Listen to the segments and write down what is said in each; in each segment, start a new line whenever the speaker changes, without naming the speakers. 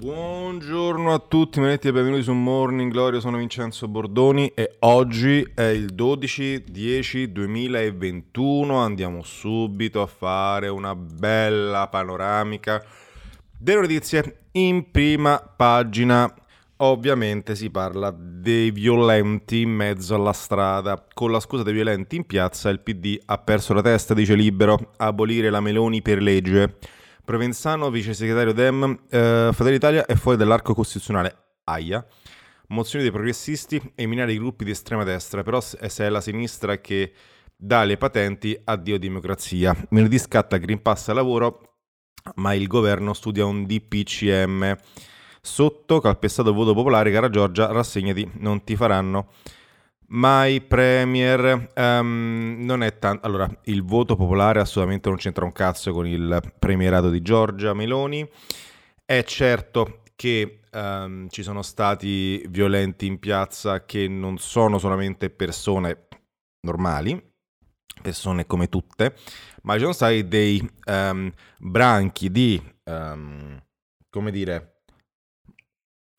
Buongiorno a tutti, benedetti e benvenuti su Morning Glory, sono Vincenzo Bordoni e oggi è il 12-10-2021, andiamo subito a fare una bella panoramica delle notizie in prima pagina. Ovviamente si parla dei violenti in mezzo alla strada. Con la scusa dei violenti in piazza il PD ha perso la testa, dice Libero, abolire la Meloni per legge. Provenzano, vice segretario Dem, eh, Fratelli Italia è fuori dall'arco costituzionale. Aia. Mozioni dei progressisti e i gruppi di estrema destra, però se è la sinistra che dà le patenti, addio democrazia. Venerdì scatta Green Pass al lavoro, ma il governo studia un DPCM. Sotto, calpestato voto popolare, cara Giorgia, rassegnati, non ti faranno mai Premier um, non è tanto. Allora, il voto popolare assolutamente non c'entra un cazzo con il premierato di Giorgia Meloni. È certo che um, ci sono stati violenti in piazza che non sono solamente persone normali, persone come tutte, ma ci sono stati dei um, branchi di, come dire,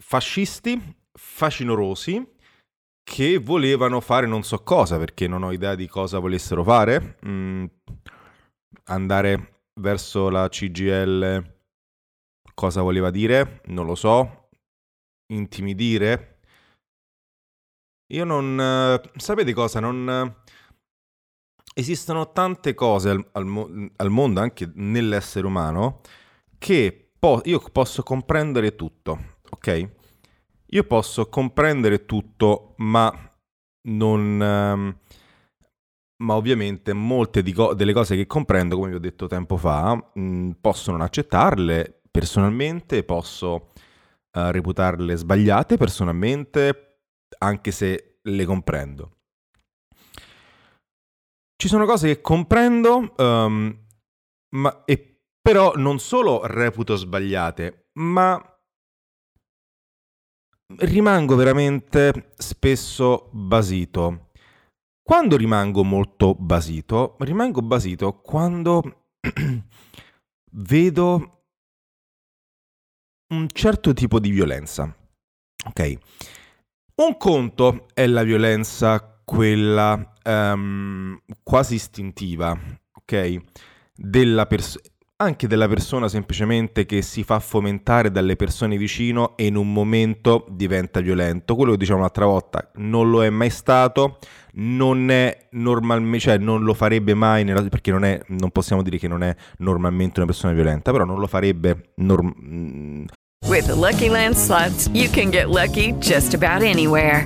fascisti, fascinorosi che volevano fare non so cosa, perché non ho idea di cosa volessero fare. Mm, andare verso la CGL, cosa voleva dire? Non lo so. Intimidire? Io non... Uh, sapete cosa? Non... Uh, esistono tante cose al, al, al, mondo, anche nell'essere umano, che po- io posso comprendere tutto, ok? Io posso comprendere tutto, ma non... Um, ma ovviamente molte co- delle cose che comprendo, come vi ho detto tempo fa, mh, mm, posso non accettarle personalmente, posso uh, reputarle sbagliate personalmente, anche se le comprendo. Ci sono cose che comprendo, um, ma, e, però non solo reputo sbagliate, ma rimango veramente spesso basito. Quando rimango molto basito, rimango basito quando vedo un certo tipo di violenza. Ok? Un conto è la violenza, quella um, quasi istintiva, ok? Della persona anche della persona semplicemente che si fa fomentare dalle persone vicino e in un momento diventa violento. Quello che diciamo l'altra volta non lo è mai stato, non è normalmente, cioè non lo farebbe mai, perché non, è, non possiamo dire che non è normalmente una persona violenta, però non lo farebbe norm-
mm. With the Lucky Land slots, you can get lucky just about anywhere.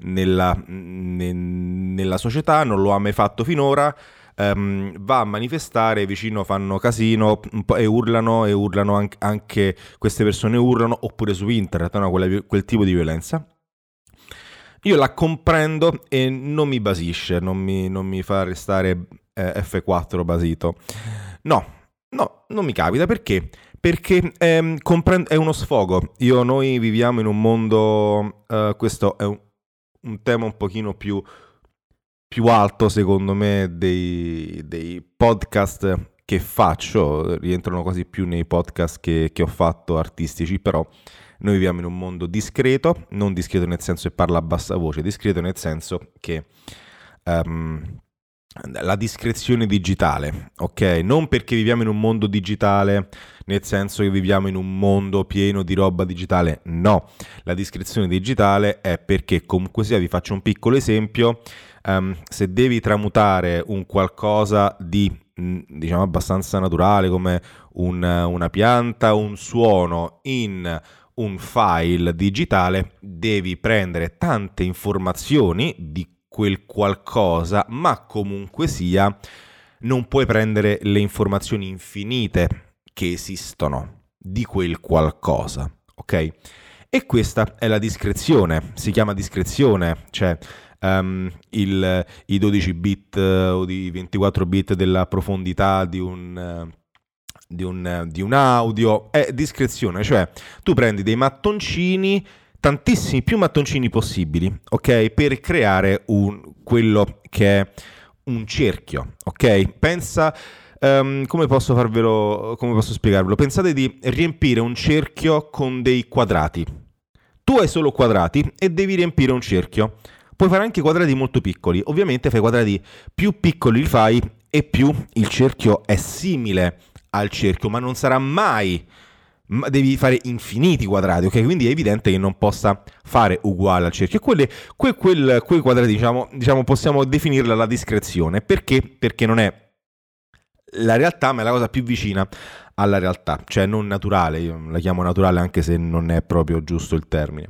Nella, ne, nella società, non lo ha mai fatto finora. Um, va a manifestare, vicino fanno casino e urlano e urlano anche, anche, queste persone urlano oppure su internet, no? Quella, quel tipo di violenza. Io la comprendo e non mi basisce, non mi, non mi fa restare eh, F4 basito. No, no, non mi capita perché? Perché ehm, comprend- è uno sfogo. Io, noi viviamo in un mondo, uh, questo è un, un tema un pochino più più alto secondo me dei, dei, podcast che faccio, rientrano quasi più nei podcast che, che, ho fatto artistici, però noi viviamo in un mondo discreto, non discreto nel senso che parla a bassa voce, discreto nel senso che um, la discrezione digitale, ok? Non perché viviamo in un mondo digitale, nel senso che viviamo in un mondo pieno di roba digitale, no. La discrezione digitale è perché comunque sia, vi faccio un piccolo esempio, um, se devi tramutare un qualcosa di mm, diciamo abbastanza naturale come un, una pianta, un suono in un file digitale, devi prendere tante informazioni di quel qualcosa, ma comunque sia non puoi prendere le informazioni infinite che esistono di quel qualcosa, ok? E questa è la discrezione, si chiama discrezione, cioè um, il, i 12 bit o i 24 bit della profondità di un... Uh, di un, di un audio è discrezione, cioè tu prendi dei mattoncini tantissimi più mattoncini possibili, ok? Per creare un, quello che è un cerchio, ok? Pensa... Um, come posso farvelo, come posso spiegarvelo? Pensate di riempire un cerchio con dei quadrati. Tu hai solo quadrati e devi riempire un cerchio. Puoi fare anche quadrati molto piccoli. Ovviamente fai quadrati più piccoli li fai e più il cerchio è simile al cerchio, ma non sarà mai ma devi fare infiniti quadrati, ok? Quindi è evidente che non possa fare uguale al cerchio. E quelle, que, quel, quei quadrati, diciamo, diciamo, possiamo definirla la discrezione. Perché? Perché non è la realtà, ma è la cosa più vicina alla realtà, cioè non naturale, io la chiamo naturale anche se non è proprio giusto il termine.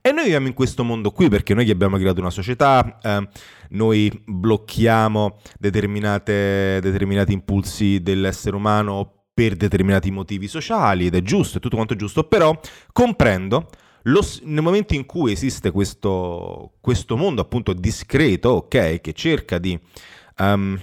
E noi viviamo in questo mondo qui perché noi abbiamo creato una società, eh, noi blocchiamo determinati impulsi dell'essere umano per determinati motivi sociali ed è giusto, è tutto quanto giusto, però comprendo lo, nel momento in cui esiste questo, questo mondo appunto discreto, ok, che cerca di, um,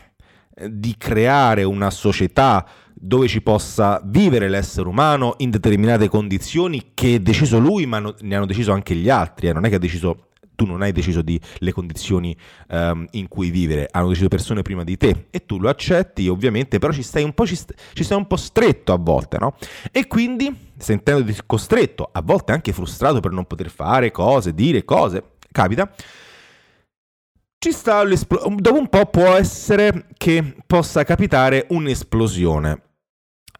di creare una società dove ci possa vivere l'essere umano in determinate condizioni che ha deciso lui, ma no, ne hanno deciso anche gli altri, eh, non è che ha deciso tu non hai deciso di le condizioni um, in cui vivere, hanno deciso persone prima di te e tu lo accetti ovviamente, però ci stai un po', ci st- ci stai un po stretto a volte, no? E quindi, sentendoti costretto, a volte anche frustrato per non poter fare cose, dire cose, capita, ci sta dopo un po' può essere che possa capitare un'esplosione.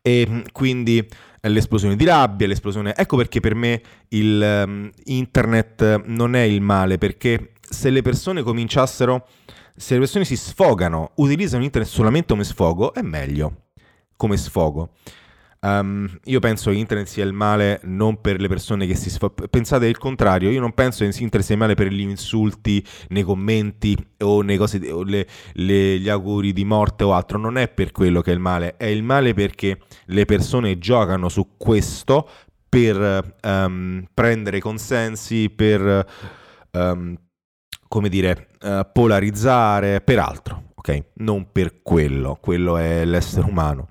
E quindi l'esplosione di rabbia, l'esplosione... Ecco perché per me il um, internet non è il male, perché se le persone cominciassero, se le persone si sfogano, utilizzano internet solamente come sfogo, è meglio come sfogo. Um, io penso che internet sia il male non per le persone che si sfogano. Pensate il contrario, io non penso che internet sia il male per gli insulti nei commenti o, nei cose, o le, le, gli auguri di morte o altro. Non è per quello che è il male, è il male perché le persone giocano su questo per um, prendere consensi, per um, come dire, uh, polarizzare, per altro, ok? Non per quello, quello è l'essere umano.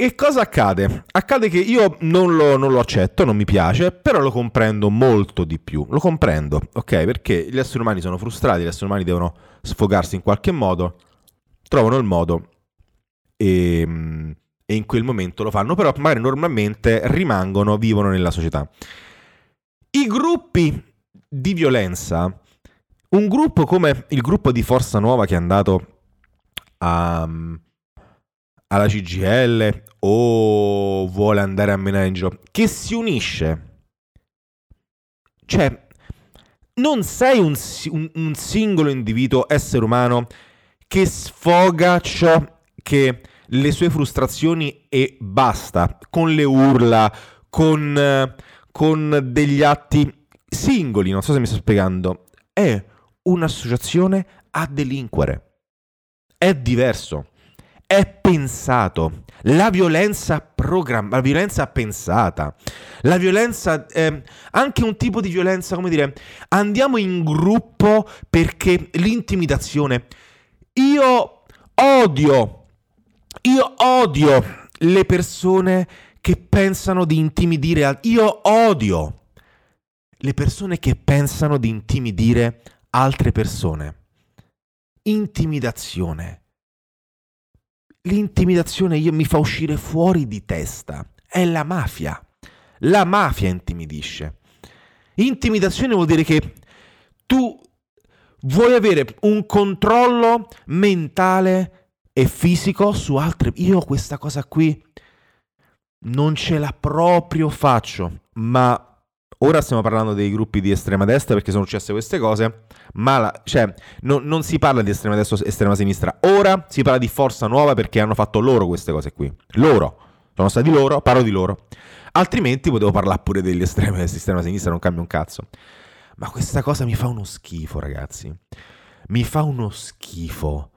E cosa accade? Accade che io non lo, non lo, accetto, non mi piace, però lo comprendo molto di più. Lo comprendo, ok? Perché gli esseri umani sono frustrati, gli esseri umani devono sfogarsi in qualche modo, trovano il modo e, e in quel momento lo fanno, però magari normalmente rimangono, vivono nella società. I gruppi di violenza, un gruppo come il gruppo di Forza Nuova che è andato a alla CGL o vuole andare a menare in giro, che si unisce. Cioè, non sei un, un, un singolo individuo, essere umano, che sfoga ciò che le sue frustrazioni e basta, con le urla, con, con degli atti singoli, non so se mi sto spiegando, è un'associazione a delinquere. È diverso è pensato. La violenza programmata, la violenza pensata, la violenza, eh, anche un tipo di violenza, come dire, andiamo in gruppo perché l'intimidazione. Io odio, io odio le persone che pensano di intimidire altri. Io odio le persone che pensano di intimidire altre persone. Intimidazione L'intimidazione io mi fa uscire fuori di testa. È la mafia. La mafia intimidisce. Intimidazione vuol dire che tu vuoi avere un controllo mentale e fisico su altre... Io questa cosa qui non ce la proprio faccio, ma ora stiamo parlando dei gruppi di estrema destra perché sono successe queste cose, ma la, cioè, no, non si parla di estrema destra o estrema sinistra, ora si parla di forza nuova perché hanno fatto loro queste cose qui. Loro, sono stati loro, parlo di loro. Altrimenti potevo parlare pure degli estremi del sistema sinistra, non cambia un cazzo. Ma questa cosa mi fa uno schifo, ragazzi. Mi fa uno schifo.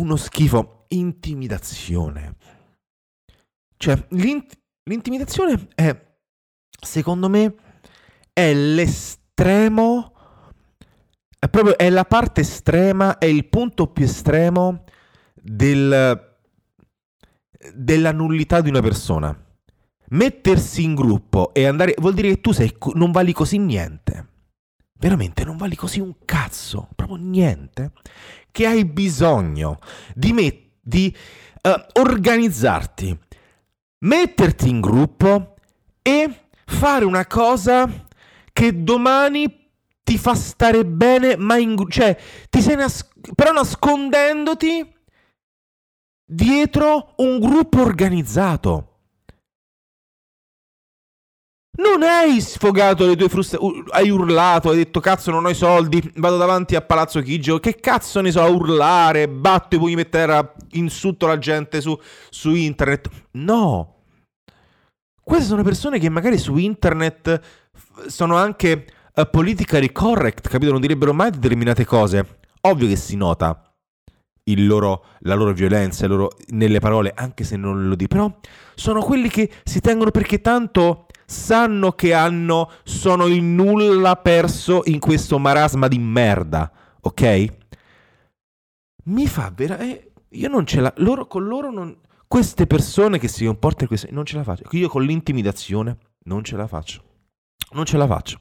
Uno schifo. Intimidazione. Cioè, l'int- l'intimidazione è secondo me è l'estremo è proprio è la parte estrema, è il punto più estremo del, della nullità di una persona. Mettersi in gruppo e andare vuol dire che tu sei, non vali così niente. Veramente non vali così un cazzo, proprio niente. Che hai bisogno di, met- di uh, organizzarti, metterti in gruppo e fare una cosa che domani ti fa stare bene, ma in, cioè ti sei nas- però nascondendoti dietro un gruppo organizzato. Non hai sfogato le tue frustrazioni, hai urlato, hai detto cazzo non ho i soldi, vado davanti a Palazzo Chigio, che cazzo ne so, a urlare, batto i pugni per terra, insulto la gente su, su internet. No, queste sono persone che magari su internet sono anche uh, politically correct, capito? Non direbbero mai determinate cose. Ovvio che si nota loro, la loro violenza loro, nelle parole, anche se non lo dicono. Però sono quelli che si tengono perché tanto sanno che hanno, sono in nulla perso in questo marasma di merda, ok? Mi fa veramente... Io non ce la... Loro, con loro non queste persone che si comportano così, non ce la faccio. Io con l'intimidazione non ce la faccio. Non ce la faccio.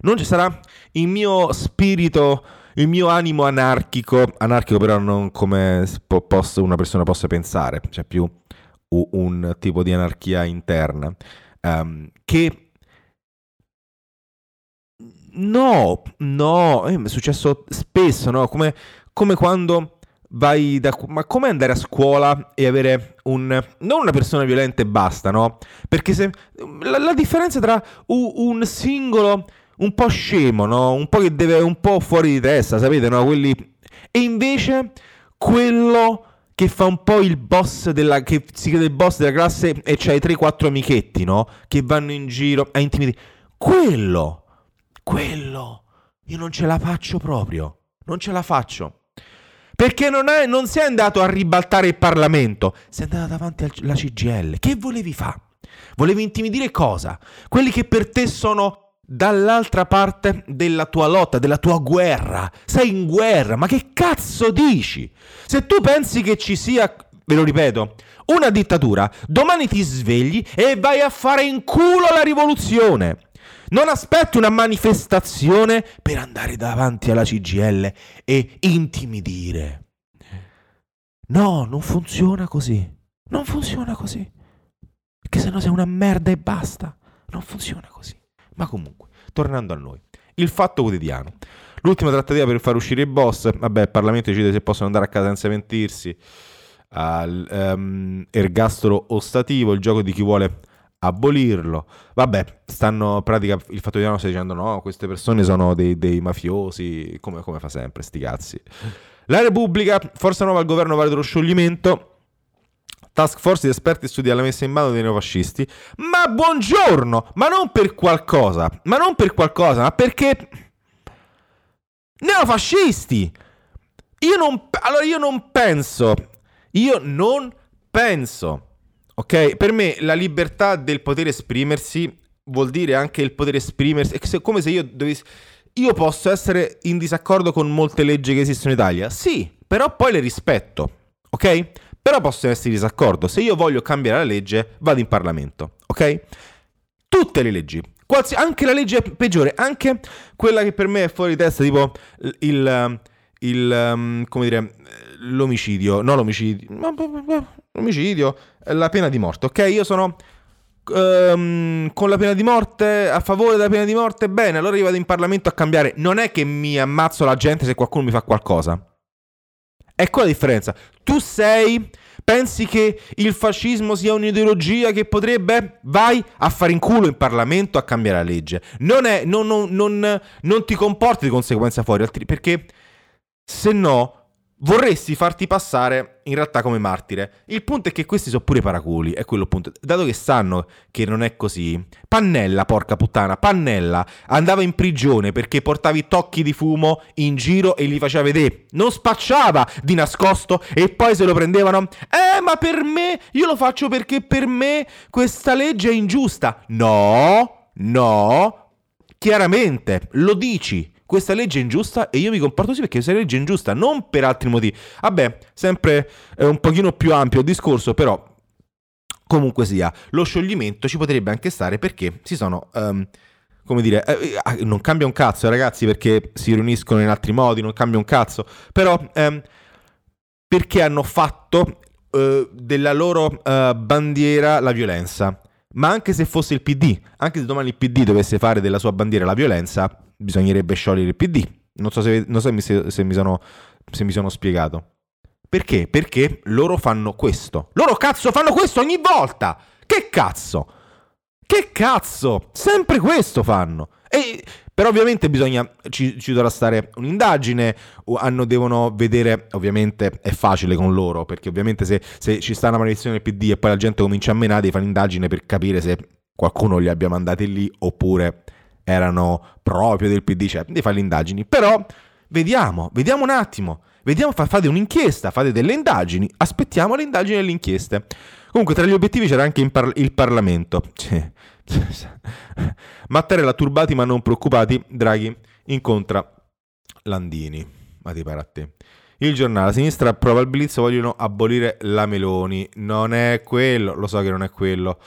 Non ci sarà il mio spirito, il mio animo anarchico, anarchico però non come posso, una persona possa pensare, cioè più un tipo di anarchia interna, um, che no, no, è successo spesso, no? Come, come quando vai da... Ma come andare a scuola e avere un... non una persona violenta e basta, no? Perché se... La, la differenza tra un, un, singolo un po' scemo, no? Un po' che deve... un po' fuori di testa, sapete, no? Quelli... E invece quello che fa un po' il boss della... che si crede il boss della classe e c'hai 3-4 amichetti, no? Che vanno in giro a intimidire. Quello! Quello! Io non ce la faccio proprio. Non ce la faccio. Perché non, è, non sei andato a ribaltare il Parlamento, sei andato davanti alla CGL. Che volevi fare? Volevi intimidire cosa? Quelli che per te sono dall'altra parte della tua lotta, della tua guerra. Sei in guerra, ma che cazzo dici? Se tu pensi che ci sia, ve lo ripeto, una dittatura, domani ti svegli e vai a fare in culo la rivoluzione. Non aspetti una manifestazione per andare davanti alla CGL e intimidire. No, non funziona così. Non funziona così. Perché sennò sei una merda e basta. Non funziona così. Ma comunque, tornando a noi. Il fatto quotidiano. L'ultima trattativa per far uscire i boss. Vabbè, il Parlamento decide se possono andare a casa senza mentirsi. Al um, ergastolo ostativo, il gioco di chi vuole abolirlo. Vabbè, stanno pratica il fatto di sta dicendo no, queste persone sono dei, dei mafiosi, come, come, fa sempre, sti cazzi. La Repubblica, forza nuova al governo vale dello scioglimento. Task force di esperti studia la messa in mano dei neofascisti. Ma buongiorno! Ma non per qualcosa, ma non per qualcosa, ma perché... Neofascisti! Io non... Allora io non penso... Io non penso Ok? Per me la libertà del poter esprimersi vuol dire anche il poter esprimersi. È come se io dovessi. Io posso essere in disaccordo con molte leggi che esistono in Italia? Sì, però poi le rispetto. Ok? Però posso essere in disaccordo. Se io voglio cambiare la legge, vado in Parlamento. Ok? Tutte le leggi. Qualsi- anche la legge peggiore, anche quella che per me è fuori di testa, tipo il. il um, come dire. L'omicidio. No, l'omicidio. L'omicidio la pena di morte, ok? Io sono ehm, con la pena di morte, a favore della pena di morte, bene, allora io vado in Parlamento a cambiare. Non è che mi ammazzo la gente se qualcuno mi fa qualcosa. Ecco la differenza. Tu sei Pensi che il fascismo sia un'ideologia che potrebbe? Vai a fare in culo in Parlamento a cambiare la legge. Non, è, non, non, non ti comporti di conseguenza fuori, perché se no vorresti farti passare in realtà come martire. Il punto è che questi sono pure paraculi, è quello il punto. Dato che sanno che non è così, Pannella, porca puttana, Pannella andava in prigione perché portava i tocchi di fumo in giro e li faceva vedere. Non spacciava di nascosto e poi se lo prendevano. Eh, ma per me, io lo faccio perché per me questa legge è ingiusta. No, no, chiaramente lo dici questa legge è ingiusta e io mi comporto così perché questa legge è ingiusta, non per altri motivi. Vabbè, sempre eh, un pochino più ampio il discorso, però comunque sia, lo scioglimento ci potrebbe anche stare perché si sono... Um, come dire, eh, eh, non cambia un cazzo, ragazzi, perché si riuniscono in altri modi, non cambia un cazzo, però ehm, perché hanno fatto eh, della loro eh, bandiera la violenza. Ma anche se fosse il PD, anche se domani il PD dovesse fare della sua bandiera la violenza, bisognerebbe sciogliere il PD. Non so se, non so se, se, mi, sono, se mi sono spiegato. Perché? Perché loro fanno questo. Loro cazzo fanno questo ogni volta! Che cazzo? Che cazzo? Sempre questo fanno. E, però ovviamente bisogna, ci, ci, dovrà stare un'indagine, hanno, devono vedere, ovviamente è facile con loro, perché ovviamente se, se ci sta una maledizione del PD e poi la gente comincia a menare, devi fare un'indagine per capire se qualcuno li abbia mandati lì oppure erano proprio del PD, cioè di fare le indagini. Però vediamo, vediamo un attimo, vediamo, fate un'inchiesta, fate delle indagini, aspettiamo le indagini e le inchieste. Comunque tra gli obiettivi c'era anche par- il Parlamento. Mattarella turbati ma non preoccupati, Draghi incontra Landini. Ma ti pare a te. Il giornale, la sinistra approva il blitz, vogliono abolire la Meloni. Non è quello, lo so che non è quello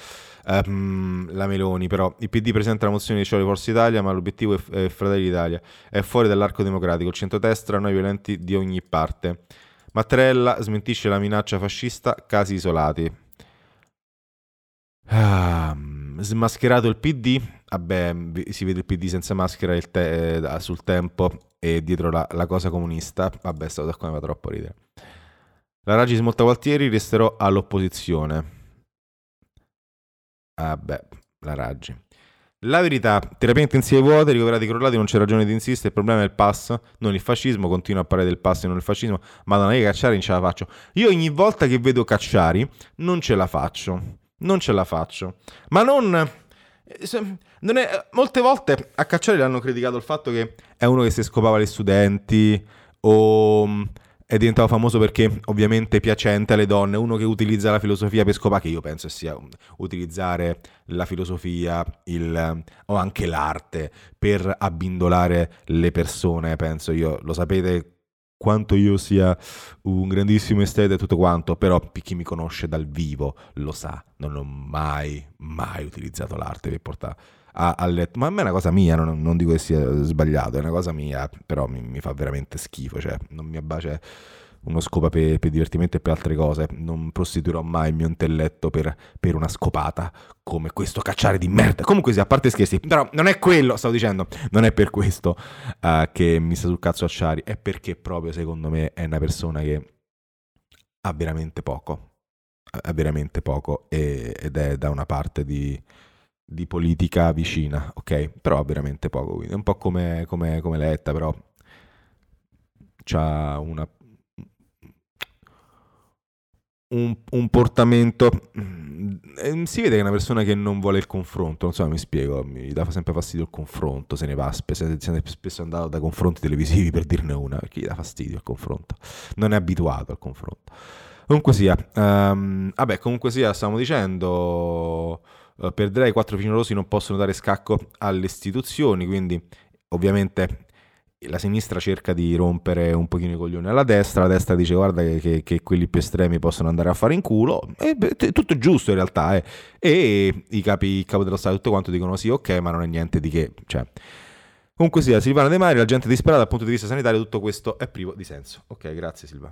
um, la Meloni, però il PD presenta la mozione di scioglie Forza Italia, ma l'obiettivo è, è Fratelli d'Italia, è fuori dall'arco democratico, il centrodestra, noi violenti di ogni parte. Mattarella smentisce la minaccia fascista, casi isolati. Ah, smascherato il PD, vabbè, si vede il PD senza maschera te- eh, sul tempo e dietro la, la cosa comunista, vabbè, stato da qua mi fa troppo ridere. La Raggi smolta Gualtieri, resterò all'opposizione. Ah beh, la raggi. La verità, terapia intensiva vuote, ricoverati crollati, non c'è ragione di insistere, il problema è il pass, non il fascismo, continua a parlare del pass e non il fascismo, ma non è che Cacciari non ce la faccio. Io ogni volta che vedo Cacciari non ce la faccio, non ce la faccio. Ma non... non è, molte volte a Cacciari l'hanno criticato il fatto che è uno che si scopava gli studenti o è diventato famoso perché ovviamente piacente alle donne, uno che utilizza la filosofia per scopare, che io penso sia utilizzare la filosofia il, o anche l'arte per abbindolare le persone, penso io, lo sapete quanto io sia un grandissimo esteta e tutto quanto, però chi mi conosce dal vivo lo sa, non ho mai, mai utilizzato l'arte per portare a, a letto. Ma a me è una cosa mia, non, non, dico che sia sbagliato, è una cosa mia, però mi, mi fa veramente schifo, cioè non mi abbacia uno scopa per, per, divertimento e per altre cose. Non prostituirò mai il mio intelletto per, per, una scopata come questo cacciare di merda. Comunque sì, a parte scherzi, però non è quello, stavo dicendo, non è per questo uh, che mi sta sul cazzo a Ciari, è perché proprio secondo me è una persona che ha veramente poco, ha veramente poco e, ed è da una parte di di politica vicina, ok? Però veramente poco, quindi è un po' come, come, come Letta, però c'ha una, un, un, portamento... Mm, si vede che è una persona che non vuole il confronto, non so, mi spiego, mi dà sempre fastidio il confronto, se ne va, spesso, se è spesso andato da confronti televisivi per dirne una, perché gli dà fastidio il confronto, non è abituato al confronto. Comunque sia, um, vabbè, comunque sia, stiamo dicendo uh, per Draghi i quattro finorosi non possono dare scacco alle istituzioni, quindi ovviamente la sinistra cerca di rompere un pochino i coglioni alla destra, la destra dice guarda che, che, quelli più estremi possono andare a fare in culo, e, beh, tutto giusto in realtà, eh. e i capi, il capo dello Stato tutto quanto dicono sì ok ma non è niente di che, cioè... Comunque sia, Silvana De Mari, la gente disperata dal punto di vista sanitario, tutto questo è privo di senso. Ok, grazie Silva.